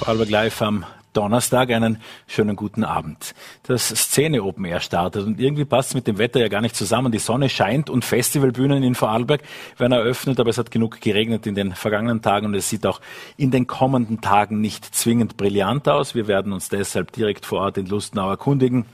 Vorarlberg Live am Donnerstag einen schönen guten Abend. Das Szene Open Air startet und irgendwie passt es mit dem Wetter ja gar nicht zusammen. Die Sonne scheint und Festivalbühnen in Vorarlberg werden eröffnet, aber es hat genug geregnet in den vergangenen Tagen und es sieht auch in den kommenden Tagen nicht zwingend brillant aus. Wir werden uns deshalb direkt vor Ort in Lustenau erkundigen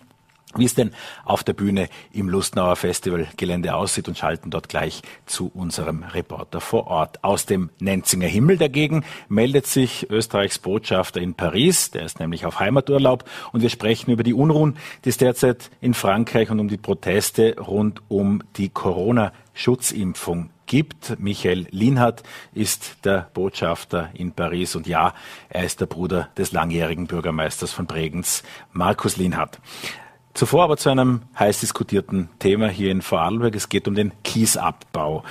wie es denn auf der Bühne im Lustnauer Festivalgelände aussieht und schalten dort gleich zu unserem Reporter vor Ort. Aus dem Nenzinger Himmel dagegen meldet sich Österreichs Botschafter in Paris, der ist nämlich auf Heimaturlaub und wir sprechen über die Unruhen, die es derzeit in Frankreich und um die Proteste rund um die Corona-Schutzimpfung gibt. Michael Linhardt ist der Botschafter in Paris und ja, er ist der Bruder des langjährigen Bürgermeisters von Bregenz, Markus Linhardt. Zuvor aber zu einem heiß diskutierten Thema hier in Vorarlberg. Es geht um den Kiesabbau.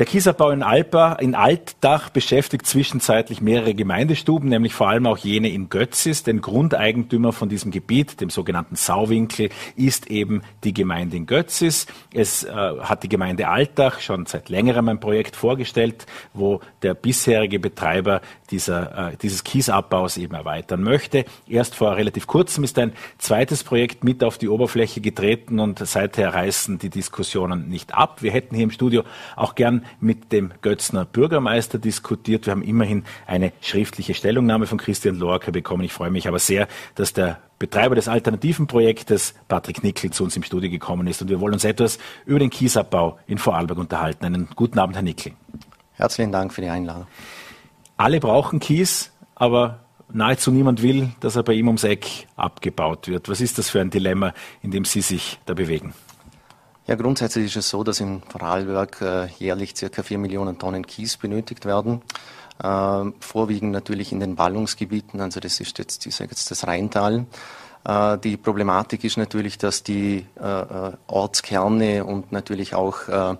Der Kiesabbau in Alpa, in Altdach beschäftigt zwischenzeitlich mehrere Gemeindestuben, nämlich vor allem auch jene in Götzis. Denn Grundeigentümer von diesem Gebiet, dem sogenannten Sauwinkel, ist eben die Gemeinde in Götzis. Es äh, hat die Gemeinde Altdach schon seit längerem ein Projekt vorgestellt, wo der bisherige Betreiber dieser, äh, dieses Kiesabbaus eben erweitern möchte. Erst vor relativ kurzem ist ein zweites Projekt mit auf die Oberfläche getreten und seither reißen die Diskussionen nicht ab. Wir hätten hier im Studio auch gern mit dem Götzner Bürgermeister diskutiert. Wir haben immerhin eine schriftliche Stellungnahme von Christian Lorca bekommen. Ich freue mich aber sehr, dass der Betreiber des alternativen Projektes, Patrick Nickel, zu uns im Studio gekommen ist. Und wir wollen uns etwas über den Kiesabbau in Vorarlberg unterhalten. Einen guten Abend, Herr Nickel. Herzlichen Dank für die Einladung. Alle brauchen Kies, aber nahezu niemand will, dass er bei ihm ums Eck abgebaut wird. Was ist das für ein Dilemma, in dem Sie sich da bewegen? Ja, grundsätzlich ist es so, dass in Vorarlberg äh, jährlich circa vier Millionen Tonnen Kies benötigt werden. Äh, vorwiegend natürlich in den Ballungsgebieten, also das ist jetzt, ich jetzt das Rheintal. Äh, die Problematik ist natürlich, dass die äh, äh, Ortskerne und natürlich auch äh,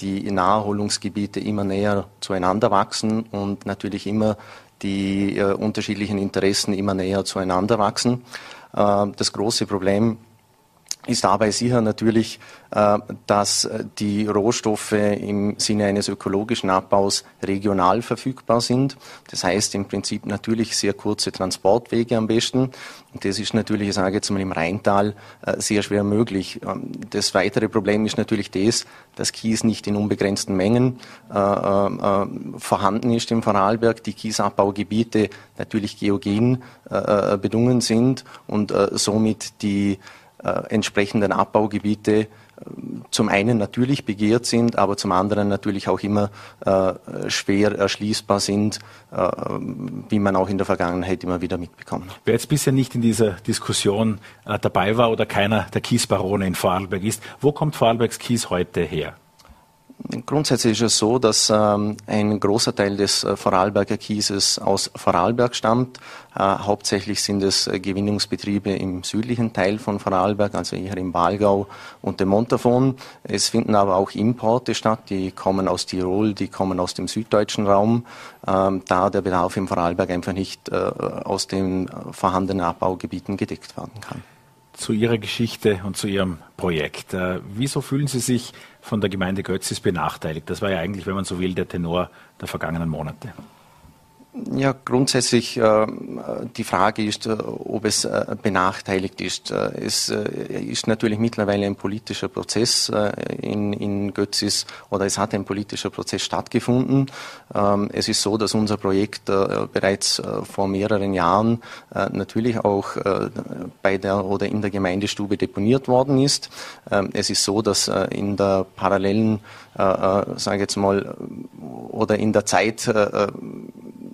die Naherholungsgebiete immer näher zueinander wachsen und natürlich immer die unterschiedlichen Interessen immer näher zueinander wachsen. das große Problem ist dabei sicher natürlich, äh, dass äh, die Rohstoffe im Sinne eines ökologischen Abbaus regional verfügbar sind. Das heißt im Prinzip natürlich sehr kurze Transportwege am besten. Und das ist natürlich, ich sage jetzt mal im Rheintal, äh, sehr schwer möglich. Ähm, das weitere Problem ist natürlich das, dass Kies nicht in unbegrenzten Mengen vorhanden ist im Vorarlberg. Die Kiesabbaugebiete natürlich geogen bedungen sind und somit die entsprechenden Abbaugebiete äh, zum einen natürlich begehrt sind, aber zum anderen natürlich auch immer äh, schwer erschließbar sind, äh, wie man auch in der Vergangenheit immer wieder mitbekommen hat. Wer jetzt bisher nicht in dieser Diskussion äh, dabei war oder keiner der Kiesbarone in Vorarlberg ist, wo kommt Vorarlbergs Kies heute her? Grundsätzlich ist es so, dass ähm, ein großer Teil des äh, Vorarlberger Kieses aus Vorarlberg stammt. Äh, hauptsächlich sind es äh, Gewinnungsbetriebe im südlichen Teil von Vorarlberg, also eher im Wahlgau und dem Montafon. Es finden aber auch Importe statt, die kommen aus Tirol, die kommen aus dem süddeutschen Raum, ähm, da der Bedarf im Vorarlberg einfach nicht äh, aus den vorhandenen Abbaugebieten gedeckt werden kann zu Ihrer Geschichte und zu Ihrem Projekt. Äh, wieso fühlen Sie sich von der Gemeinde Götzis benachteiligt? Das war ja eigentlich, wenn man so will, der Tenor der vergangenen Monate. Ja, grundsätzlich äh, die Frage ist, äh, ob es äh, benachteiligt ist. Es ist natürlich mittlerweile ein politischer Prozess in, in Götzis oder es hat ein politischer Prozess stattgefunden. Ähm, es ist so, dass unser Projekt bereits vor mehreren Jahren natürlich auch bei der oder in der Gemeindestube deponiert worden ist. Ähm, es ist so, dass in der parallelen, sage ich jetzt mal, oder in der Zeit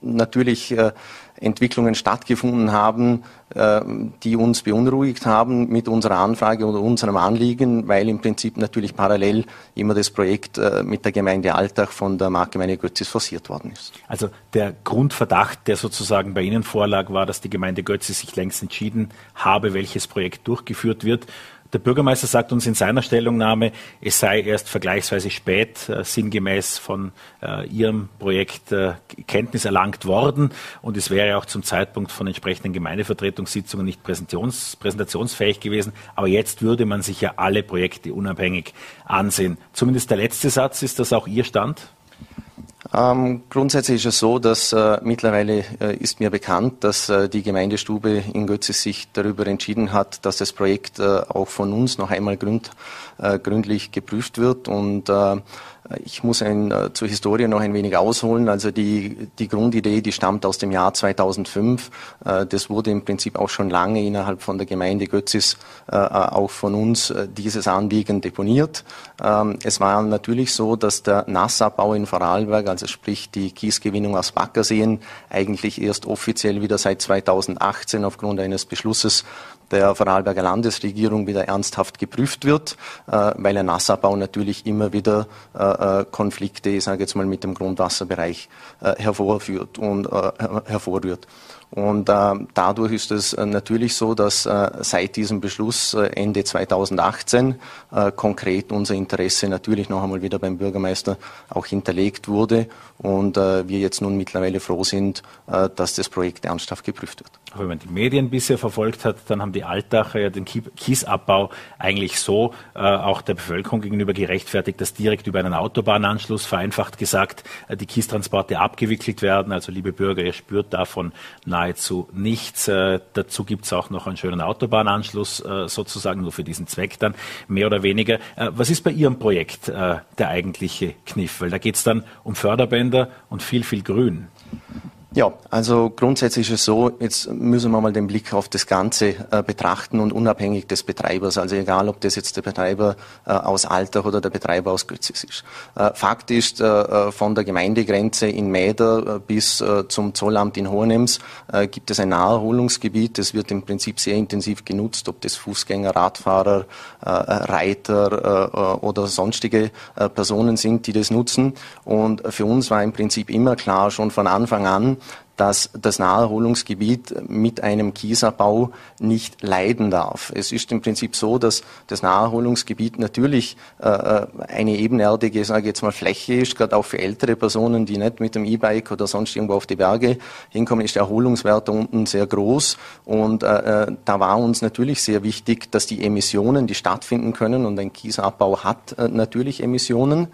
natürlich äh, Entwicklungen stattgefunden haben, äh, die uns beunruhigt haben mit unserer Anfrage oder unserem Anliegen, weil im Prinzip natürlich parallel immer das Projekt äh, mit der Gemeinde Altach von der Marktgemeinde Götzis forciert worden ist. Also der Grundverdacht, der sozusagen bei Ihnen vorlag, war, dass die Gemeinde Götzis sich längst entschieden habe, welches Projekt durchgeführt wird. Der Bürgermeister sagt uns in seiner Stellungnahme, es sei erst vergleichsweise spät äh, sinngemäß von äh, Ihrem Projekt äh, Kenntnis erlangt worden und es wäre auch zum Zeitpunkt von entsprechenden Gemeindevertretungssitzungen nicht präsentations präsentationsfähig gewesen. Aber jetzt würde man sich ja alle Projekte unabhängig ansehen. Zumindest der letzte Satz, ist das auch Ihr Stand? Ähm, grundsätzlich ist es so, dass äh, mittlerweile äh, ist mir bekannt, dass äh, die Gemeindestube in Götzis sich darüber entschieden hat, dass das Projekt äh, auch von uns noch einmal gründ, äh, gründlich geprüft wird. Und äh, ich muss ein, äh, zur Historie noch ein wenig ausholen. Also die, die Grundidee, die stammt aus dem Jahr 2005. Äh, das wurde im Prinzip auch schon lange innerhalb von der Gemeinde Götzis äh, auch von uns dieses Anliegen deponiert. Ähm, es war natürlich so, dass der Nassabbau in Vorarlberg, also sprich die Kiesgewinnung aus Baggerseen, eigentlich erst offiziell wieder seit 2018 aufgrund eines Beschlusses der Vorarlberger Landesregierung wieder ernsthaft geprüft wird, äh, weil ein Nassabbau natürlich immer wieder äh, äh, Konflikte, ich sage jetzt mal, mit dem Grundwasserbereich hervorführt und hervorrührt. Und äh, dadurch ist es äh, natürlich so, dass äh, seit diesem Beschluss äh, Ende 2018 äh, konkret unser Interesse natürlich noch einmal wieder beim Bürgermeister auch hinterlegt wurde und äh, wir jetzt nun mittlerweile froh sind, dass das Projekt ernsthaft geprüft wird. Wenn man die Medien bisher verfolgt hat, dann haben die Altacher ja den Kiesabbau eigentlich so auch der Bevölkerung gegenüber gerechtfertigt, dass direkt über einen Autobahnanschluss vereinfacht gesagt die Kiestransporte abgewickelt werden. Also liebe Bürger, ihr spürt davon nach nahezu nichts. Äh, dazu gibt es auch noch einen schönen Autobahnanschluss äh, sozusagen nur für diesen Zweck dann mehr oder weniger. Äh, was ist bei Ihrem Projekt der eigentliche Kniff? Weil da geht es dann um Förderbänder und viel, viel Grün. Ja, also grundsätzlich ist es so, jetzt müssen wir mal den Blick auf das Ganze äh, betrachten und unabhängig des Betreibers, also egal ob das jetzt der Betreiber äh, aus Altach oder der Betreiber aus Götzis ist. Äh, Fakt ist, äh, äh, von der Gemeindegrenze in Mäder äh, bis zum Zollamt in Hohenems gibt es ein Naherholungsgebiet, das wird im Prinzip sehr intensiv genutzt, ob das Fußgänger, Radfahrer, Reiter oder sonstige Personen sind, die das nutzen. Und für uns war im Prinzip immer klar, schon von Anfang an, dass das Naherholungsgebiet mit einem Kiesabbau nicht leiden darf. Es ist im Prinzip so, dass das Naherholungsgebiet natürlich äh, eine ebenerdige, sage ich jetzt mal, Fläche ist, gerade auch für ältere Personen, die nicht mit dem E-Bike oder sonst irgendwo auf die Berge hinkommen, ist der Erholungswert da unten sehr groß. Und äh, äh, da war uns natürlich sehr wichtig, dass die Emissionen, die stattfinden können, und ein Kiesabbau hat äh, natürlich Emissionen,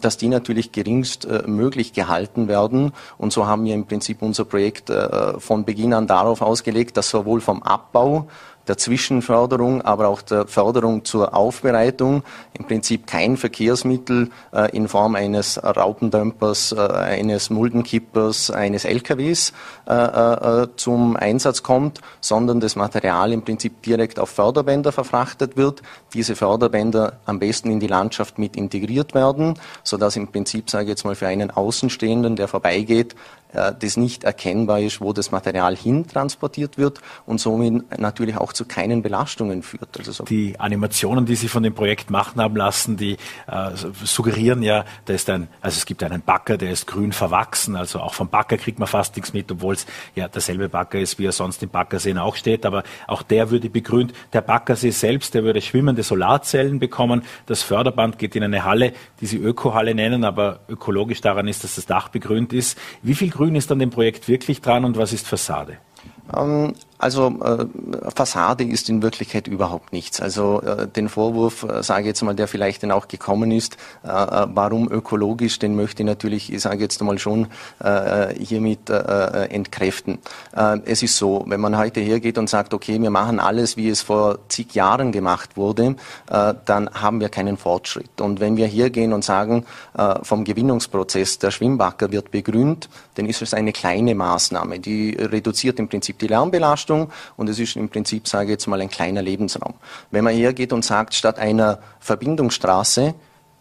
dass die natürlich geringst äh, möglich gehalten werden. Und so haben wir im Prinzip unser Projekt äh, von Beginn an darauf ausgelegt, dass sowohl vom Abbau der Zwischenförderung, aber auch der Förderung zur Aufbereitung im Prinzip kein Verkehrsmittel äh, in Form eines Raupendömpers, äh, eines Muldenkippers, eines LKWs äh, äh, zum Einsatz kommt, sondern das Material im Prinzip direkt auf Förderbänder verfrachtet wird. Diese Förderbänder am besten in die Landschaft mit integriert werden, sodass im Prinzip, sage ich jetzt mal, für einen Außenstehenden, der vorbeigeht, äh, das nicht erkennbar ist, wo das Material hin transportiert wird und somit natürlich auch zu keinen Belastungen führt. Also so die Animationen, die Sie von dem Projekt machen haben lassen, die äh, suggerieren ja, da ist ein, also es gibt einen Backer, der ist grün verwachsen, also auch vom Backer kriegt man fast nichts mit, obwohl es ja derselbe Backer ist, wie er sonst im Baggersee auch steht, aber auch der würde begrünt. Der Baggersee selbst, der würde schwimmende Solarzellen bekommen. Das Förderband geht in eine Halle, die Sie Ökohalle nennen, aber ökologisch daran ist, dass das Dach begrünt ist. Wie viel Grün ist an dem Projekt wirklich dran und was ist Fassade? Ähm, also äh, Fassade ist in Wirklichkeit überhaupt nichts. Also äh, den Vorwurf, äh, sage ich jetzt mal, der vielleicht dann auch gekommen ist, äh, äh warum ökologisch, den möchte ich natürlich, ich sage jetzt mal schon, äh, äh hiermit äh, entkräften. Äh, es ist so, wenn man heute hergeht und sagt, okay, wir machen alles, wie es vor zig Jahren gemacht wurde, äh, dann haben wir keinen Fortschritt. Und wenn wir hergehen und sagen, äh, vom Gewinnungsprozess, der Schwimmbacker wird begrünt, dann ist es eine kleine Maßnahme, die reduziert im Prinzip die Lärmbelastung Leistung und es ist im Prinzip, sage ich jetzt mal, ein kleiner Lebensraum. Wenn man hergeht und sagt, statt einer Verbindungsstraße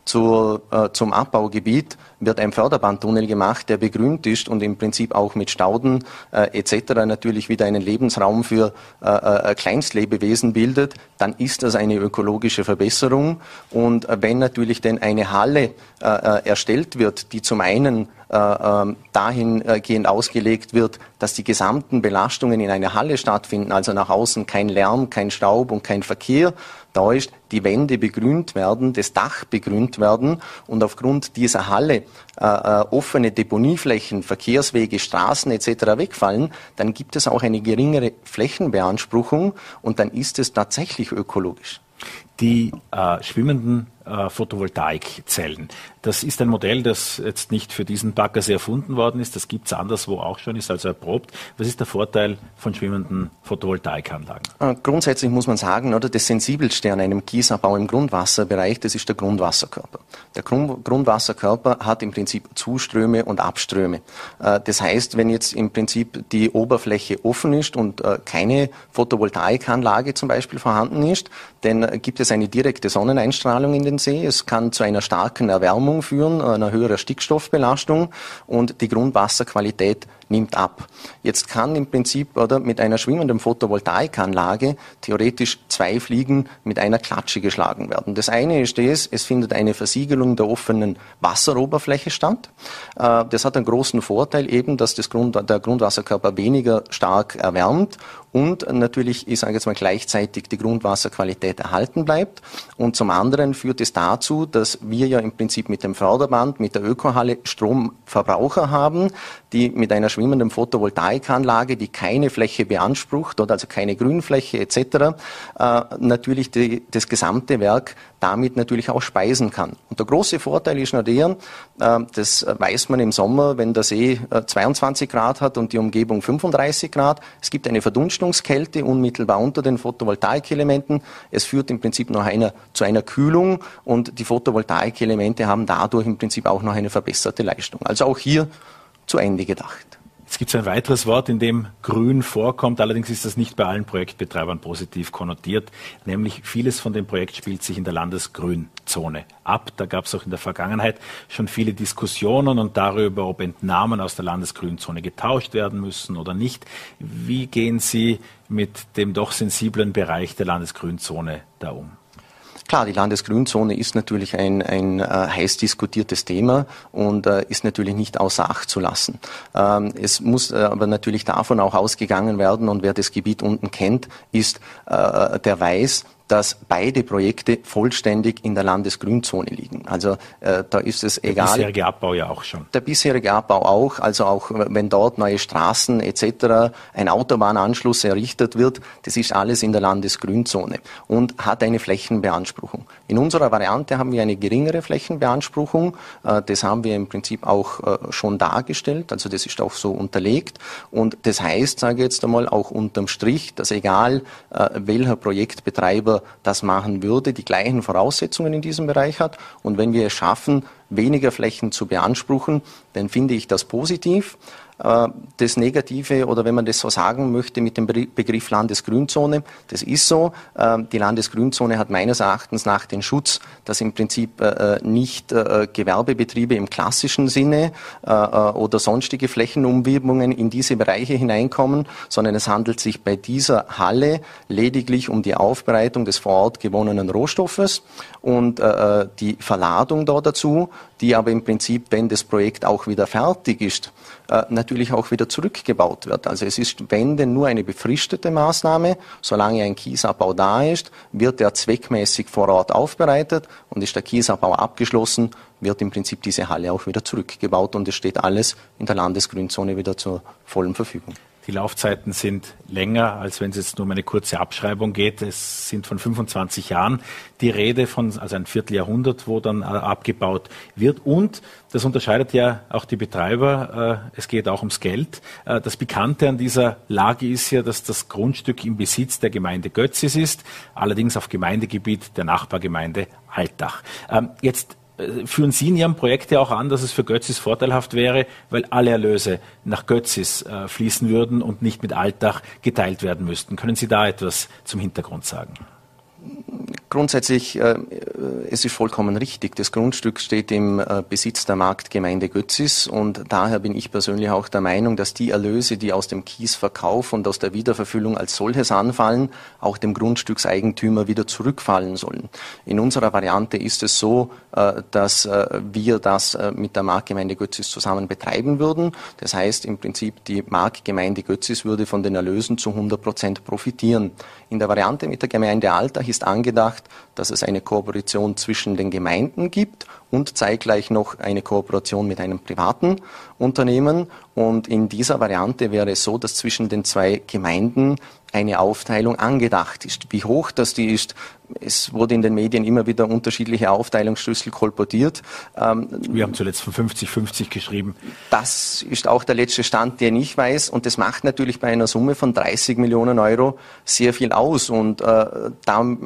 zu, äh, zum Abbaugebiet wird ein Förderbandtunnel gemacht, der begrünt ist und im Prinzip auch mit Stauden äh, etc. natürlich wieder einen Lebensraum für äh, äh, Kleinstlebewesen bildet, dann ist das eine ökologische Verbesserung. Und äh, wenn natürlich denn eine Halle äh, äh, erstellt wird, die zum einen ähm, dahingehend ausgelegt wird, dass die gesamten Belastungen in einer Halle stattfinden, also nach außen kein Lärm, kein Staub und kein Verkehr, da ist die Wände begrünt werden, das Dach begrünt werden und aufgrund dieser Halle äh, äh, offene Deponieflächen, Verkehrswege, Straßen etc. wegfallen, dann gibt es auch eine geringere Flächenbeanspruchung und dann ist es tatsächlich ökologisch. Die äh, schwimmenden äh, Photovoltaikzellen. Das ist ein Modell, das jetzt nicht für diesen Baggersee erfunden worden ist. Das gibt es anderswo auch schon, ist also erprobt. Was ist der Vorteil von schwimmenden Photovoltaikanlagen? Äh, grundsätzlich muss man sagen, oder das sensibelste an einem Kiesabbau im Grundwasserbereich, das ist der Grundwasserkörper. Der Grundwasserkörper hat im Prinzip Zuströme und Abströme. Äh, das heißt, wenn jetzt im Prinzip die Oberfläche offen ist und äh, keine Photovoltaikanlage zum Beispiel vorhanden ist, dann gibt es eine direkte Sonneneinstrahlung in den See. Es kann zu einer starken Erwärmung führen, einer höheren Stickstoffbelastung und die Grundwasserqualität nimmt ab. Jetzt kann im Prinzip oder mit einer schwimmenden Photovoltaikanlage theoretisch zwei Fliegen mit einer Klatsche geschlagen werden. Das eine ist es, es findet eine Versiegelung der offenen Wasseroberfläche statt. Äh, das hat einen großen Vorteil eben, dass das Grund, der Grundwasserkörper weniger stark erwärmt und natürlich, ich sage jetzt mal gleichzeitig, die Grundwasserqualität erhalten bleibt. Und zum anderen führt es dazu, dass wir ja im Prinzip mit dem Förderband, mit der Ökohalle Stromverbraucher haben, die mit einer schwimmenden Photovoltaikanlage, die keine Fläche beansprucht oder also keine Grünfläche etc., äh, natürlich die, das gesamte Werk damit natürlich auch speisen kann. Und der große Vorteil ist der, äh, das weiß man im Sommer, wenn der See äh, 22 Grad hat und die Umgebung 35 Grad, es gibt eine Verdunstungskälte unmittelbar unter den Photovoltaikelementen. Es führt im Prinzip noch einer, zu einer Kühlung und die Photovoltaikelemente haben dadurch im Prinzip auch noch eine verbesserte Leistung. Also auch hier zu Ende gedacht. Es gibt ein weiteres Wort, in dem Grün vorkommt. Allerdings ist das nicht bei allen Projektbetreibern positiv konnotiert. Nämlich vieles von dem Projekt spielt sich in der Landesgrünzone ab. Da gab es auch in der Vergangenheit schon viele Diskussionen und darüber, ob Entnahmen aus der Landesgrünzone getauscht werden müssen oder nicht. Wie gehen Sie mit dem doch sensiblen Bereich der Landesgrünzone da um? Klar, die Landesgrünzone ist natürlich ein, ein äh, heiß diskutiertes Thema und äh, ist natürlich nicht außer Acht zu lassen. Ähm, es muss äh, aber natürlich davon auch ausgegangen werden und wer das Gebiet unten kennt, ist, äh, der weiß, dass beide Projekte vollständig in der Landesgrünzone liegen. Also äh, da ist es egal. Der bisherige Abbau ja auch schon. Der bisherige Abbau auch. Also auch wenn dort neue Straßen etc., ein Autobahnanschluss errichtet wird, das ist alles in der Landesgrünzone und hat eine Flächenbeanspruchung. In unserer Variante haben wir eine geringere Flächenbeanspruchung. Äh, das haben wir im Prinzip auch äh, schon dargestellt. Also das ist auch so unterlegt. Und das heißt, sage ich jetzt einmal, auch unterm Strich, dass egal äh, welcher Projektbetreiber das machen würde, die gleichen Voraussetzungen in diesem Bereich hat. Und wenn wir es schaffen, weniger Flächen zu beanspruchen, dann finde ich das positiv. Äh, das Negative oder wenn man das so sagen möchte mit dem Begriff Landesgrünzone, das ist so. Äh, die Landesgrünzone hat meines Erachtens nach den Schutz, dass im Prinzip äh, nicht Gewerbebetriebe im klassischen Sinne oder sonstige Flächenumwidmungen in diese Bereiche hineinkommen, sondern es handelt sich bei dieser Halle lediglich um die Aufbereitung des vor Ort gewonnenen Rohstoffes und die Verladung da dazu, die aber im Prinzip, wenn das Projekt auch wieder fertig ist, äh, natürlich auch wieder zurückgebaut wird. Also es ist, wenn denn nur eine befristete Maßnahme, solange ein Kiesabbau da ist, wird er zweckmäßig vor Ort aufbereitet und ist der Kiesabbau abgeschlossen, wird im Prinzip diese Halle auch wieder zurückgebaut und es steht alles in der Landesgrünzone wieder zur vollen Verfügung. Die Laufzeiten sind länger, als wenn es jetzt nur um eine kurze Abschreibung geht. Es sind von 25 Jahren die Rede von, also ein Vierteljahrhundert, wo dann äh, abgebaut wird. Und das unterscheidet ja auch die Betreiber. Äh, es geht auch ums Geld. Äh, das Bekannte an dieser Lage ist ja, dass das Grundstück im Besitz der Gemeinde Götzis ist, allerdings auf Gemeindegebiet der Nachbargemeinde Altach. Ähm, jetzt führen Sie in Ihrem Projekt ja auch an, dass es für Götzis vorteilhaft wäre, weil alle Erlöse nach Götzis äh, fließen würden und nicht mit Altach geteilt werden müssten. Können Sie da etwas zum Hintergrund sagen? Grundsätzlich, äh, es ist vollkommen richtig. Das Grundstück steht im äh, Besitz der Marktgemeinde Götzis und daher bin ich persönlich auch der Meinung, dass die Erlöse, die aus dem Kiesverkauf und aus der Wiederverfüllung als solches anfallen, auch dem Grundstückseigentümer wieder zurückfallen sollen. In unserer Variante ist es so, äh, dass äh, wir das äh, mit der Marktgemeinde Götzis zusammen betreiben würden. Das heißt im Prinzip, die Marktgemeinde Götzis würde von den Erlösen zu 100 Prozent profitieren. In der Variante mit der Gemeinde Altach ist angedacht, dass es eine Kooperation zwischen den Gemeinden gibt und zeitgleich noch eine Kooperation mit einem privaten Unternehmen. Und in dieser Variante wäre es so, dass zwischen den zwei Gemeinden eine Aufteilung angedacht ist. Wie hoch das die ist, es wurde in den Medien immer wieder unterschiedliche Aufteilungsschlüssel kolportiert. Ähm, Wir haben zuletzt von 50-50 geschrieben. Das ist auch der letzte Stand, den ich weiß. Und das macht natürlich bei einer Summe von 30 Millionen Euro sehr viel aus. Und äh, da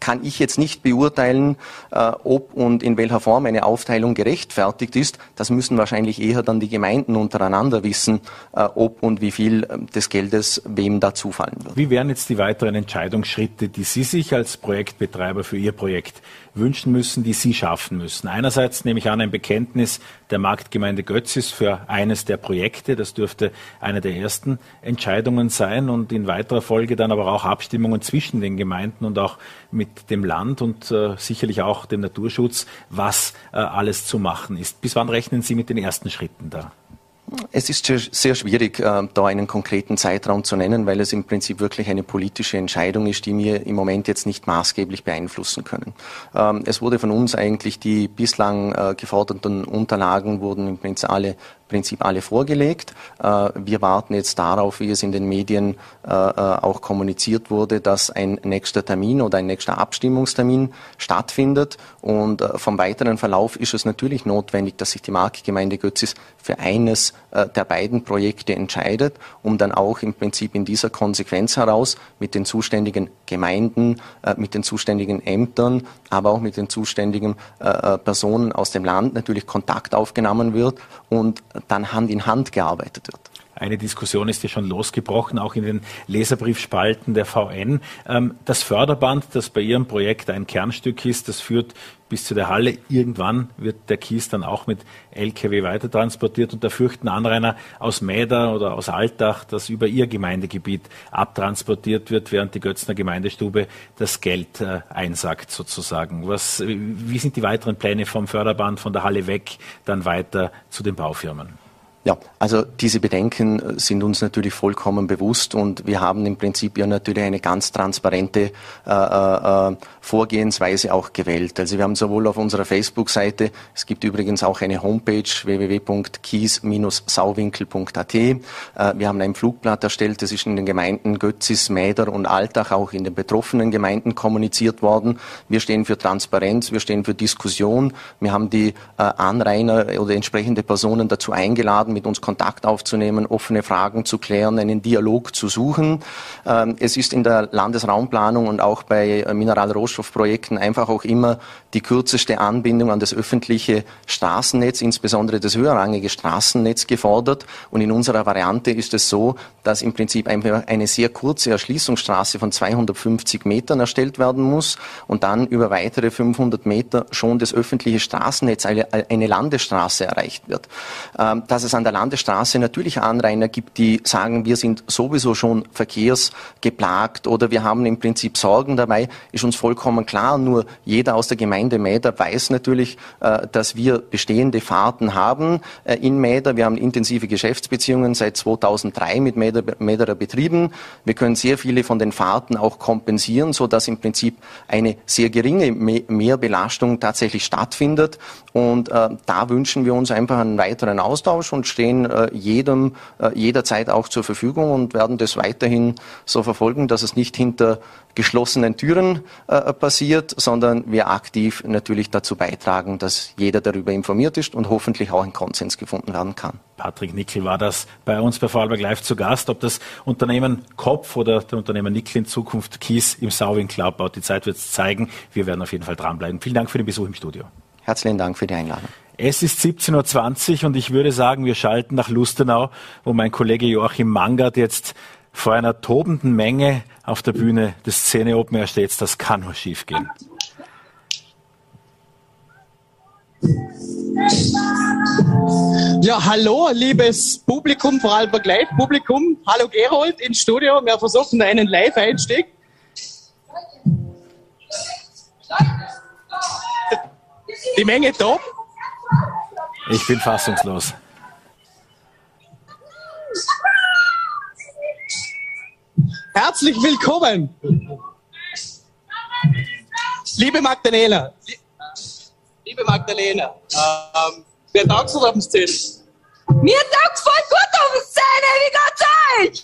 kann ich jetzt nicht beurteilen, äh, ob und in welcher Form eine Aufteilung gerechtfertigt ist. Das müssen wahrscheinlich eher dann die Gemeinden untereinander wissen, äh, ob und wie viel äh, des Geldes wem da zufallen wird. Wie wären jetzt die weiteren Entscheidungsschritte, die Sie sich als Projektbetreiber für Ihr Projekt wünschen müssen, die Sie schaffen müssen? Einerseits nehme ich an, ein Bekenntnis der Marktgemeinde Götzis für eines der Projekte. Das dürfte eine der ersten Entscheidungen sein und in weiterer Folge dann aber auch Abstimmungen zwischen den Gemeinden und auch mit dem Land und äh, sicherlich auch dem Naturschutz, was äh, alles zu machen ist. Bis wann rechnen Sie mit den ersten Schritten da? Es ist sehr schwierig, äh, da einen konkreten Zeitraum zu nennen, weil es im Prinzip wirklich eine politische Entscheidung ist, die wir im Moment jetzt nicht maßgeblich beeinflussen können. Ähm, es wurde von uns eigentlich die bislang äh, geforderten Unterlagen wurden im Prinzip alle Prinzip alle vorgelegt. Äh, wir warten jetzt darauf, wie es in den Medien auch kommuniziert wurde, dass ein nächster Termin oder ein nächster Abstimmungstermin stattfindet. Und vom weiteren Verlauf ist es natürlich notwendig, dass sich die Marktgemeinde Götzis für eines der beiden Projekte entscheidet, um dann auch im Prinzip in dieser Konsequenz heraus mit den zuständigen Gemeinden, mit den zuständigen Ämtern, aber auch mit den zuständigen Personen aus dem Land natürlich Kontakt aufgenommen wird und dann Hand in Hand gearbeitet wird. Eine Diskussion ist ja schon losgebrochen, auch in den Leserbriefspalten der VN. Ähm, das Förderband, das bei Ihrem Projekt ein Kernstück ist, das führt bis zu der Halle. Irgendwann wird der Kies dann auch mit LKW weitertransportiert und da fürchten Anrainer aus Mäder oder aus Altach, dass über ihr Gemeindegebiet abtransportiert wird, während die Götzner Gemeindestube das Geld äh, einsackt sozusagen. Was, wie sind die weiteren Pläne vom Förderband von der Halle weg dann weiter zu den Baufirmen? Ja, also diese Bedenken äh, sind uns natürlich vollkommen bewusst und wir haben im Prinzip ja natürlich eine ganz transparente äh, äh, äh, Vorgehensweise auch gewählt. Also wir haben sowohl auf unserer Facebook-Seite, es gibt übrigens auch eine Homepage www.kies-sauwinkel.at. Äh, wir haben ein Flugblatt erstellt, das ist in den Gemeinden Götzis, Mäder und Altach auch in den betroffenen Gemeinden kommuniziert worden. Wir stehen für Transparenz, wir stehen für Diskussion. Wir haben die äh, Anrainer oder entsprechende Personen dazu eingeladen, mit uns Kontakt aufzunehmen, offene Fragen zu klären, einen Dialog zu suchen. Ähm, es ist in der Landesraumplanung und auch bei äh, Mineralrohstoffprojekten einfach auch immer die kürzeste Anbindung an das öffentliche Straßennetz, insbesondere das höherrangige Straßennetz gefordert. Und in unserer Variante ist es so, dass im Prinzip eine sehr kurze Erschließungsstraße von 250 Metern erstellt werden muss und dann über weitere 500 Meter schon das öffentliche Straßennetz, eine Landesstraße erreicht wird. Ähm, dass es an der Landesstraße natürlich Anrainer gibt, die sagen, wir sind sowieso schon verkehrsgeplagt oder wir haben im Prinzip Sorgen dabei, ist uns vollkommen klar. Nur jeder aus der Gemeinde Mäder weiß natürlich, äh, dass wir bestehende Fahrten haben äh, in Mäder. Wir haben intensive Geschäftsbeziehungen seit 2003 mit Mäder, Mäderer Betrieben. Wir können sehr viele von den Fahrten auch kompensieren, so dass im Prinzip eine sehr geringe Mehrbelastung tatsächlich stattfindet. Und äh, da wünschen wir uns einfach einen weiteren Austausch und stehen jedem jederzeit auch zur Verfügung und werden das weiterhin so verfolgen, dass es nicht hinter geschlossenen Türen äh, passiert, sondern wir aktiv natürlich dazu beitragen, dass jeder darüber informiert ist und hoffentlich auch ein Konsens gefunden werden kann. Patrick Nickel war das bei uns bei Vorarlberg Live zu Gast. Ob das Unternehmen Kopf oder der Unternehmer Nickel in Zukunft Kies im Sauwinkel abbaut, die Zeit wird es zeigen. Wir werden auf jeden Fall dranbleiben. Vielen Dank für den Besuch im Studio. Herzlichen Dank für die Einladung. Es ist 17.20 Uhr und ich würde sagen, wir schalten nach Lustenau, wo mein Kollege Joachim Mangert jetzt vor einer tobenden Menge auf der Bühne des Szene Open Air steht. Das kann nur schief gehen. Ja, hallo, liebes Publikum, vor allem Live-Publikum. Hallo Gerold ins Studio. Wir versuchen einen Live-Einstieg. Die Menge top. Ich bin fassungslos. Herzlich willkommen. Liebe Magdalena, liebe Magdalena, ähm, wer taugt auf dem Szene? Mir taugt voll gut auf der Szene, wie geht's euch?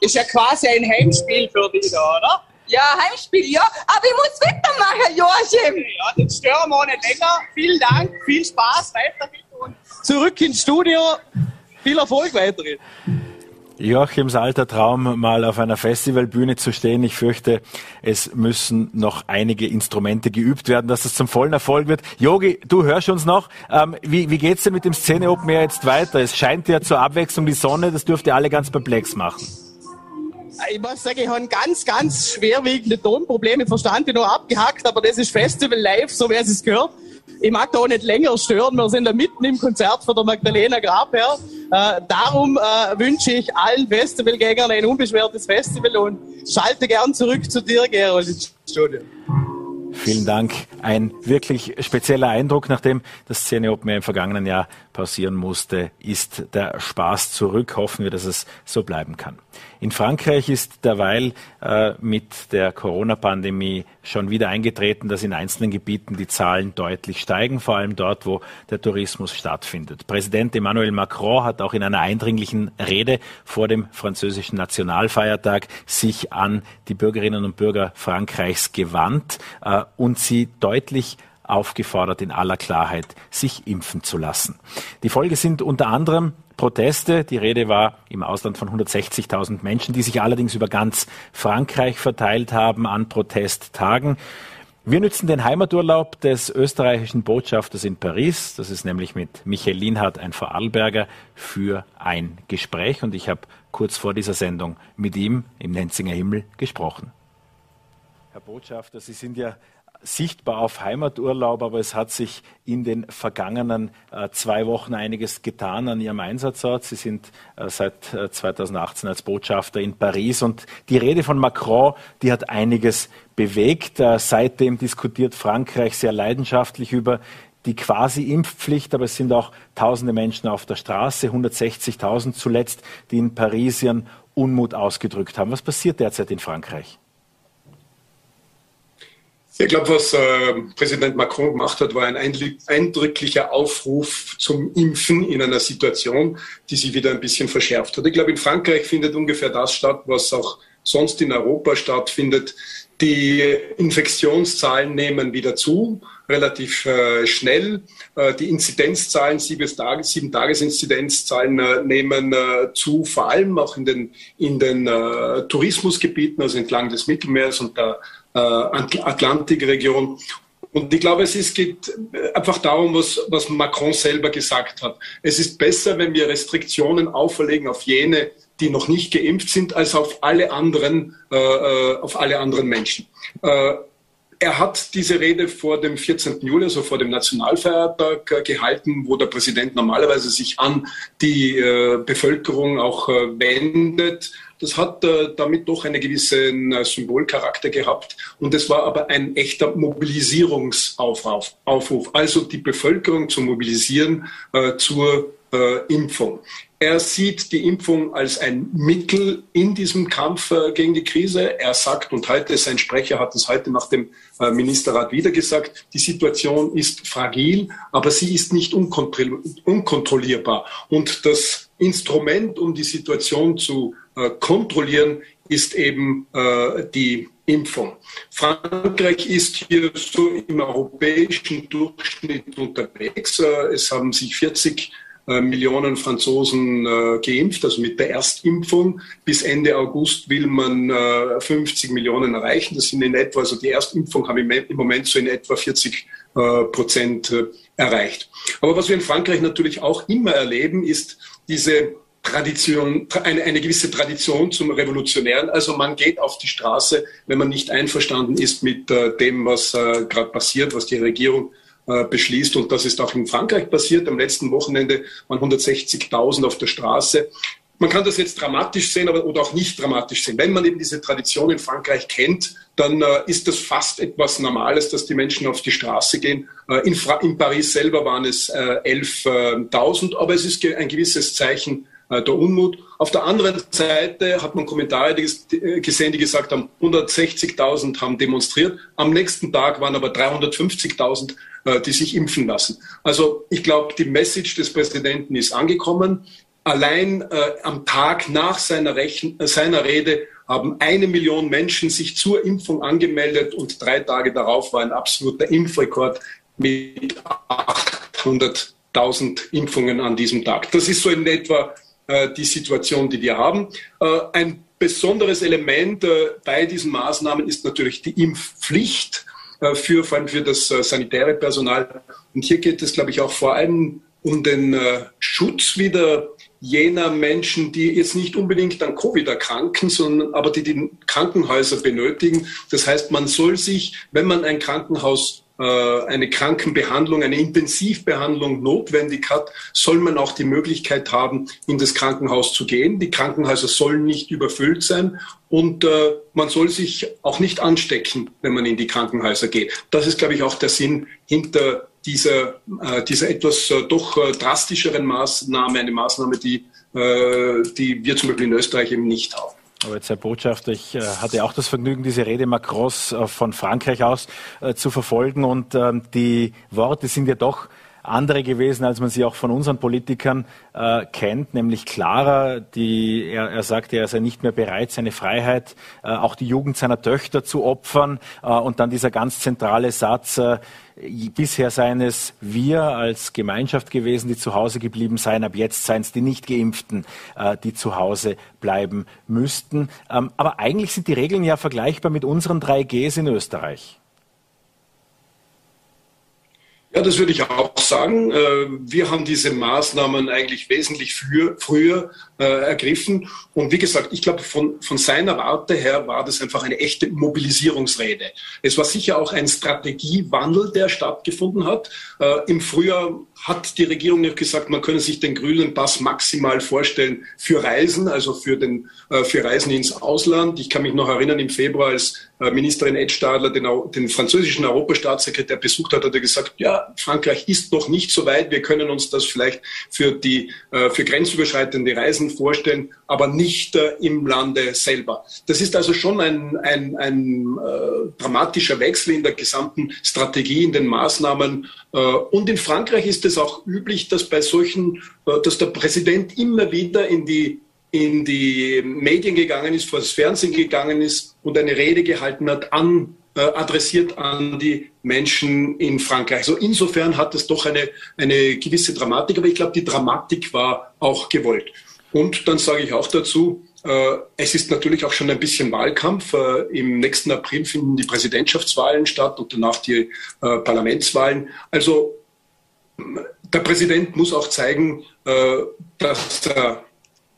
Ist ja quasi ein Heimspiel für dich da, oder? Ja, Heimspiel, ja. Aber ich muss weitermachen, Joachim. Ja, den stören wir auch nicht länger. Vielen Dank, viel Spaß, weiter und zurück ins Studio. Viel Erfolg weiterhin. Joachims alter Traum, mal auf einer Festivalbühne zu stehen. Ich fürchte, es müssen noch einige Instrumente geübt werden, dass es zum vollen Erfolg wird. Yogi, du hörst uns noch. Ähm, wie, wie geht's denn mit dem Szene Open Air jetzt weiter? Es scheint ja zur Abwechslung die Sonne, das dürfte alle ganz perplex machen. Ich muss sagen, ich habe ganz, ganz schwerwiegende Tonprobleme verstanden, nur abgehackt, aber das ist Festival live, so wie es gehört. Ich mag da auch nicht länger stören. Wir sind da mitten im Konzert von der Magdalena Grabherr. Äh, darum äh, wünsche ich allen Festivalgängern ein unbeschwertes Festival und schalte gern zurück zu dir, Gerold, ins Studio. Vielen Dank. Ein wirklich spezieller Eindruck, nachdem das Szene Open Air im vergangenen Jahr pausieren musste, ist der Spaß zurück. Hoffen wir, dass es so bleiben kann. In Frankreich ist derweil äh, mit der Corona-Pandemie schon wieder eingetreten, dass in einzelnen Gebieten die Zahlen deutlich steigen, vor allem dort, wo der Tourismus stattfindet. Präsident Emmanuel Macron hat auch in einer eindringlichen Rede vor dem französischen Nationalfeiertag sich an die Bürgerinnen und Bürger Frankreichs gewandt äh, und sie deutlich aufgefordert, in aller Klarheit sich impfen zu lassen. Die Folge sind unter anderem Proteste. Die Rede war im Ausland von 160.000 Menschen, die sich allerdings über ganz Frankreich verteilt haben an Protesttagen. Wir nützen den Heimaturlaub des österreichischen Botschafters in Paris. Das ist nämlich mit Michael Lienhardt, ein Vorarlberger, für ein Gespräch. Und ich habe kurz vor dieser Sendung mit ihm im Nenzinger Himmel gesprochen. Herr Botschafter, Sie sind ja sichtbar auf Heimaturlaub, aber es hat sich in den vergangenen äh, zwei Wochen einiges getan an Ihrem Einsatzort. Sie sind äh, seit äh, 2018 als Botschafter in Paris und die Rede von Macron, die hat einiges bewegt. Äh, seitdem diskutiert Frankreich sehr leidenschaftlich über die Quasi-Impfpflicht, aber es sind auch tausende Menschen auf der Straße, 160.000 zuletzt, die in Paris ihren Unmut ausgedrückt haben. Was passiert derzeit in Frankreich? Ich glaube, was äh, Präsident Macron gemacht hat, war ein eindrücklicher Aufruf zum Impfen in einer Situation, die sich wieder ein bisschen verschärft hat. Ich glaube, in Frankreich findet ungefähr das statt, was auch sonst in Europa stattfindet. Die Infektionszahlen nehmen wieder zu, relativ äh, schnell. Äh, die Inzidenzzahlen, sieben, Tages, sieben Tagesinzidenzzahlen äh, nehmen äh, zu, vor allem auch in den, in den äh, Tourismusgebieten, also entlang des Mittelmeers und der Atlantikregion. Und ich glaube, es ist, geht einfach darum, was, was Macron selber gesagt hat. Es ist besser, wenn wir Restriktionen auferlegen auf jene, die noch nicht geimpft sind, als auf alle anderen, äh, äh auf alle anderen Menschen. Äh, er hat diese Rede vor dem 14. Juli, also vor dem Nationalfeiertag, äh, gehalten, wo der Präsident normalerweise sich an die äh, Bevölkerung auch äh, wendet. Das hat äh, damit doch einen gewissen äh, Symbolcharakter gehabt. Und es war aber ein echter Mobilisierungsaufruf. Aufruf. Also die Bevölkerung zu mobilisieren äh, zur äh, Impfung. Er sieht die Impfung als ein Mittel in diesem Kampf äh, gegen die Krise. Er sagt, und heute, sein Sprecher hat es heute nach dem äh, Ministerrat wieder gesagt, die Situation ist fragil, aber sie ist nicht unkontrollierbar. Und das Instrument, um die Situation zu kontrollieren, ist eben äh, die Impfung. Frankreich ist hier so im europäischen Durchschnitt unterwegs. Äh, es haben sich 40 äh, Millionen Franzosen äh, geimpft, also mit der Erstimpfung. Bis Ende August will man 50 Millionen erreichen. Das sind in etwa, also die Erstimpfung haben im Moment so in etwa 40 Prozent erreicht. Aber was wir in Frankreich natürlich auch immer erleben, ist diese Tradition, eine, eine gewisse Tradition zum Revolutionären. Also man geht auf die Straße, wenn man nicht einverstanden ist mit äh, dem, was äh, gerade passiert, was die Regierung äh, beschließt. Und das ist auch in Frankreich passiert. Am letzten Wochenende waren 160.000 auf der Straße. Man kann das jetzt dramatisch sehen aber, oder auch nicht dramatisch sehen. Wenn man eben diese Tradition in Frankreich kennt, dann äh, ist das fast etwas Normales, dass die Menschen auf die Straße gehen. Äh, in, in, Paris selber waren es äh, 11.000, aber es ist ein gewisses Zeichen der Unmut. Auf der anderen Seite hat man Kommentare äh, gesehen, die gesagt haben, 160.000 haben demonstriert. Am nächsten Tag waren aber 350.000, äh, die sich impfen lassen. Also ich glaube, die Message des Präsidenten ist angekommen. allein äh, am Tag nach seiner, Rechen, äh, seiner Rede haben eine Million Menschen sich zur Impfung angemeldet und drei Tage darauf war ein absoluter Impfrekord mit 800.000 Impfungen an diesem Tag. Das ist so in etwa äh, die Situation, die wir haben. Äh, ein besonderes Element äh, bei diesen Maßnahmen ist natürlich die Impfpflicht äh, für, vor allem für das äh, sanitäre Personal. Und hier geht es, glaube ich, auch vor allem um den äh, Schutz wieder jener Menschen, die jetzt nicht unbedingt an Covid erkranken, sondern aber die die Krankenhäuser benötigen. Das heißt, man soll sich, wenn man ein Krankenhaus äh, eine Krankenbehandlung, eine Intensivbehandlung notwendig hat, soll man auch die Möglichkeit haben, in das Krankenhaus zu gehen. Die Krankenhäuser sollen nicht überfüllt sein und äh, man soll sich auch nicht anstecken, wenn man in die Krankenhäuser geht. Das ist, glaube ich, auch der Sinn hinter dieser, äh, dieser etwas äh, doch äh, drastischeren Maßnahme, eine Maßnahme, die, äh, die wir zum Beispiel in Österreich eben nicht haben. Aber jetzt, Herr Botschafter, ich äh, hatte auch das Vergnügen, diese Rede Macrons äh, von Frankreich aus äh, zu verfolgen. Und ähm, die Worte sind ja doch andere gewesen, als man sie auch von unseren Politikern äh, kennt, nämlich klarer. Die, er, er sagte, er sei nicht mehr bereit, seine Freiheit, äh, auch die Jugend seiner Töchter zu opfern. Äh, und dann dieser ganz zentrale Satz, äh, bisher seien es wir als Gemeinschaft gewesen, die zu Hause geblieben seien, ab jetzt seien es die Nicht-Geimpften, äh, die zu Hause bleiben müssten. Ähm, aber eigentlich sind die Regeln ja vergleichbar mit unseren 3Gs in Österreich. Ja, das würde ich auch sagen. Äh, wir haben diese Maßnahmen eigentlich wesentlich früher, früher äh, ergriffen. Und wie gesagt, ich glaube, von, von seiner Warte her war das einfach eine echte Mobilisierungsrede. Es war sicher auch ein Strategiewandel, der stattgefunden hat. Äh, Im Frühjahr hat die Regierung ja gesagt, man könne sich den grünen Pass maximal vorstellen für Reisen, also für, den, für Reisen ins Ausland. Ich kann mich noch erinnern, im Februar, als Ministerin Ed Stadler den, den französischen Europastaatssekretär besucht hat, hat er gesagt, ja, Frankreich ist noch nicht so weit, wir können uns das vielleicht für, die, äh, für grenzüberschreitende Reisen vorstellen, aber nicht im Lande selber. Das ist also schon ein, ein, ein äh, dramatischer Wechsel in der gesamten Strategie, in den Maßnahmen. Äh, und in Frankreich ist es auch üblich, dass bei solchen, äh, dass der Präsident immer wieder in die in die Medien gegangen ist, vor das Fernsehen gegangen ist und eine Rede gehalten hat, an, äh, adressiert an die Menschen in Frankreich. Also insofern hat es doch eine, eine gewisse Dramatik, aber ich glaube, die Dramatik war auch gewollt. Und dann sage ich auch dazu, äh, es ist natürlich auch schon ein bisschen Wahlkampf. Äh, Im nächsten April finden die Präsidentschaftswahlen statt und danach die äh, Parlamentswahlen. Also der Präsident muss auch zeigen, dass er,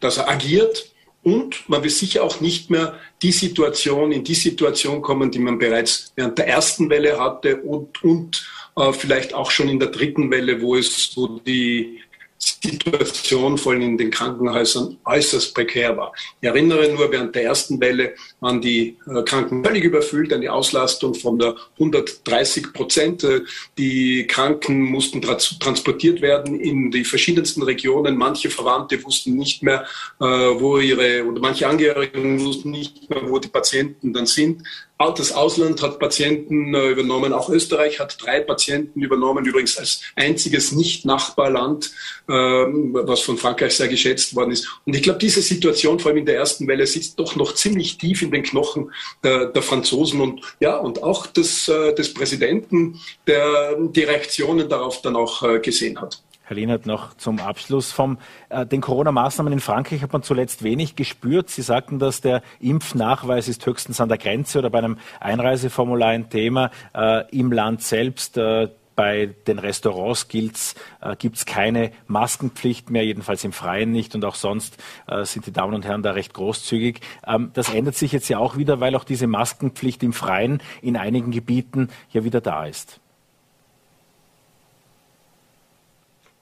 dass er agiert. Und man will sicher auch nicht mehr die Situation, in die Situation kommen, die man bereits während der ersten Welle hatte und, und äh, vielleicht auch schon in der dritten Welle, wo es, wo die Situation vor allem in den Krankenhäusern äußerst prekär war. Ich erinnere nur, während der ersten Welle waren die äh, Kranken völlig überfüllt, eine Auslastung von der 130 Prozent. Äh, die Kranken mussten transportiert werden in die verschiedensten Regionen. Manche Verwandte wussten nicht mehr, äh, wo ihre, oder manche Angehörigen wussten nicht mehr, wo die Patienten dann sind. Das Ausland hat Patienten äh, übernommen, auch Österreich hat drei Patienten übernommen, übrigens als einziges Nicht-Nachbarland, ähm, was von Frankreich sehr geschätzt worden ist. Und ich glaube, diese Situation, vor allem in der ersten Welle, sitzt doch noch ziemlich tief in den Knochen der, der Franzosen und ja, und auch des, äh, des Präsidenten, der die Reaktionen darauf dann auch äh, gesehen hat. Herr Lienert, noch zum Abschluss. Vom äh, den Corona-Maßnahmen in Frankreich hat man zuletzt wenig gespürt. Sie sagten, dass der Impfnachweis ist höchstens an der Grenze oder bei einem Einreiseformular ein Thema. Äh, Im Land selbst, äh, bei den Restaurants äh, gibt's keine Maskenpflicht mehr, jedenfalls im Freien nicht. Und auch sonst äh, sind die Damen und Herren da recht großzügig. Ähm, das ändert sich jetzt ja auch wieder, weil auch diese Maskenpflicht im Freien in einigen Gebieten ja wieder da ist.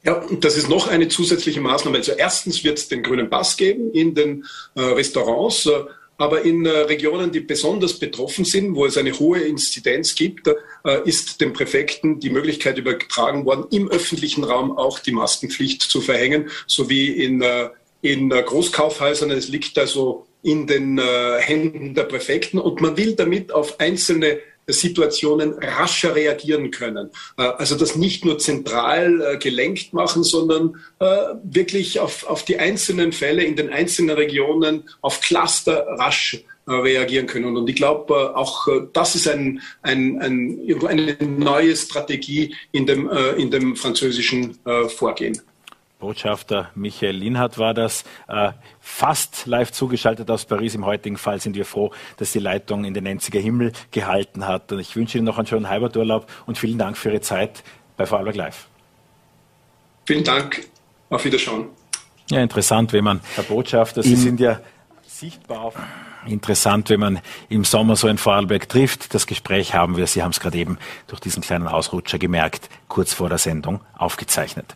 Ja, das ist noch eine zusätzliche Maßnahme. Also erstens wird es den grünen Pass geben in den äh, Restaurants, äh, aber in äh, Regionen, die besonders betroffen sind, wo es eine hohe Inzidenz gibt, äh, ist dem Präfekten die Möglichkeit übertragen worden, im öffentlichen Raum auch die Maskenpflicht zu verhängen, sowie in, äh, in äh, Großkaufhäusern. Es liegt also in den Händen der Präfekten und man will damit auf einzelne Situationen rascher reagieren können. Äh, also das nicht nur zentral äh, gelenkt machen, sondern äh, wirklich auf, auf die einzelnen Fälle in den einzelnen Regionen, auf Cluster rasch reagieren können. Und ich glaube, auch das ist ein, ein, ein, eine neue Strategie in dem, in dem französischen Vorgehen. Botschafter Michael Linhardt war das. Äh, fast live zugeschaltet aus Paris. Im heutigen Fall sind wir froh, dass die Leitung in den Enziger Himmel gehalten hat. Und ich wünsche Ihnen noch einen schönen Heimaturlaub und vielen Dank für Ihre Zeit bei Vorarlberg Live. Vielen Dank. Auf Wiederschauen. Ja, interessant, wenn man, Herr Botschafter, Sie sind ja sichtbar auf interessant, wenn man im Sommer so ein Vorarlberg trifft. Das Gespräch haben wir, Sie haben es gerade eben durch diesen kleinen Ausrutscher gemerkt, kurz vor der Sendung aufgezeichnet.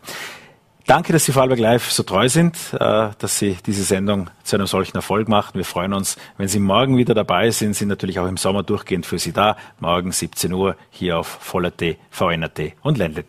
Danke, dass Sie Vorarlberg Live so treu sind, äh, dass Sie diese Sendung zu einem solchen Erfolg machen. Wir freuen uns, wenn Sie morgen wieder dabei sind, sind natürlich auch im Sommer durchgehend für Sie da. Morgen 17 Uhr hier auf Voller.t, VNRT und Ländle.